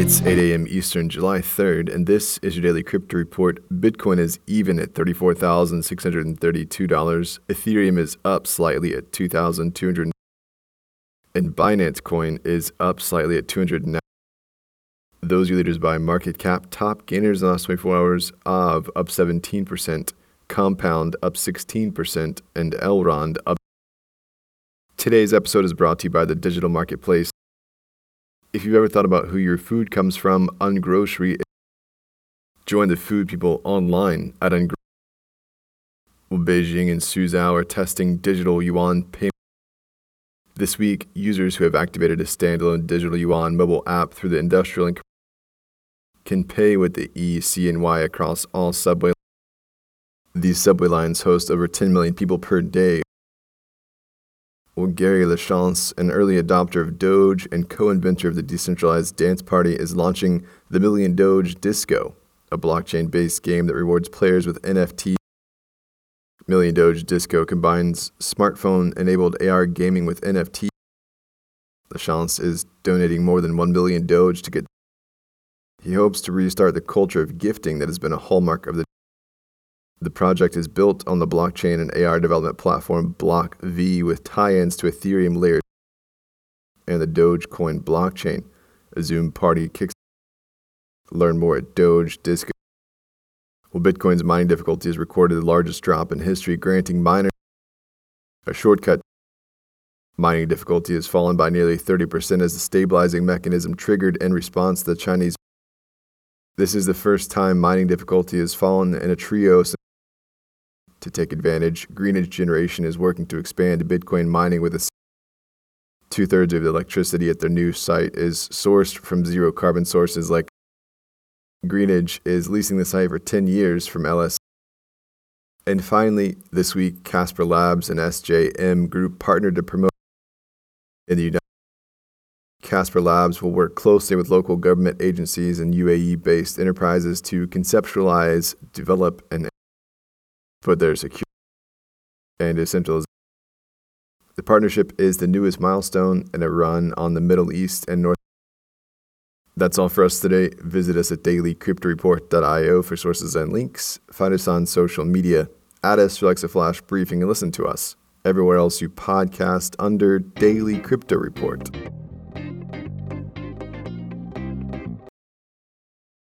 It's 8 a.m. Eastern, July 3rd, and this is your daily crypto report. Bitcoin is even at $34,632. Ethereum is up slightly at 2,200. And Binance Coin is up slightly at 200. Those are leaders by market cap. Top gainers in the last 24 hours of up 17%, Compound up 16%, and Elrond up. Today's episode is brought to you by the digital marketplace if you've ever thought about who your food comes from, Ungrocery, join the food people online at Ungrocery. Beijing and Suzhou are testing digital yuan payment. This week, users who have activated a standalone digital yuan mobile app through the industrial and can pay with the E, C, and Y across all subway. These subway lines host over 10 million people per day, well, Gary Lachance, an early adopter of Doge and co inventor of the decentralized dance party, is launching the Million Doge Disco, a blockchain based game that rewards players with NFT. Million Doge Disco combines smartphone enabled AR gaming with NFT. Lachance is donating more than 1 billion Doge to get. He hopes to restart the culture of gifting that has been a hallmark of the the project is built on the blockchain and AR development platform BlockV with tie ins to Ethereum layer and the Dogecoin blockchain. A Zoom party kicks. Learn more at Doge Disco. Well, Bitcoin's mining difficulty has recorded the largest drop in history, granting miners a shortcut. Mining difficulty has fallen by nearly 30% as the stabilizing mechanism triggered in response to the Chinese. This is the first time mining difficulty has fallen in a trio to take advantage, Greenidge Generation is working to expand Bitcoin mining with a two thirds of the electricity at their new site is sourced from zero carbon sources like Greenidge is leasing the site for 10 years from LS. And finally, this week, Casper Labs and SJM Group partnered to promote in the United Casper Labs will work closely with local government agencies and UAE based enterprises to conceptualize, develop, and for their security and decentralization. The partnership is the newest milestone in a run on the Middle East and North. That's all for us today. Visit us at dailycryptoreport.io for sources and links. Find us on social media. Add us for Alexa Flash briefing and listen to us everywhere else you podcast under Daily Crypto Report.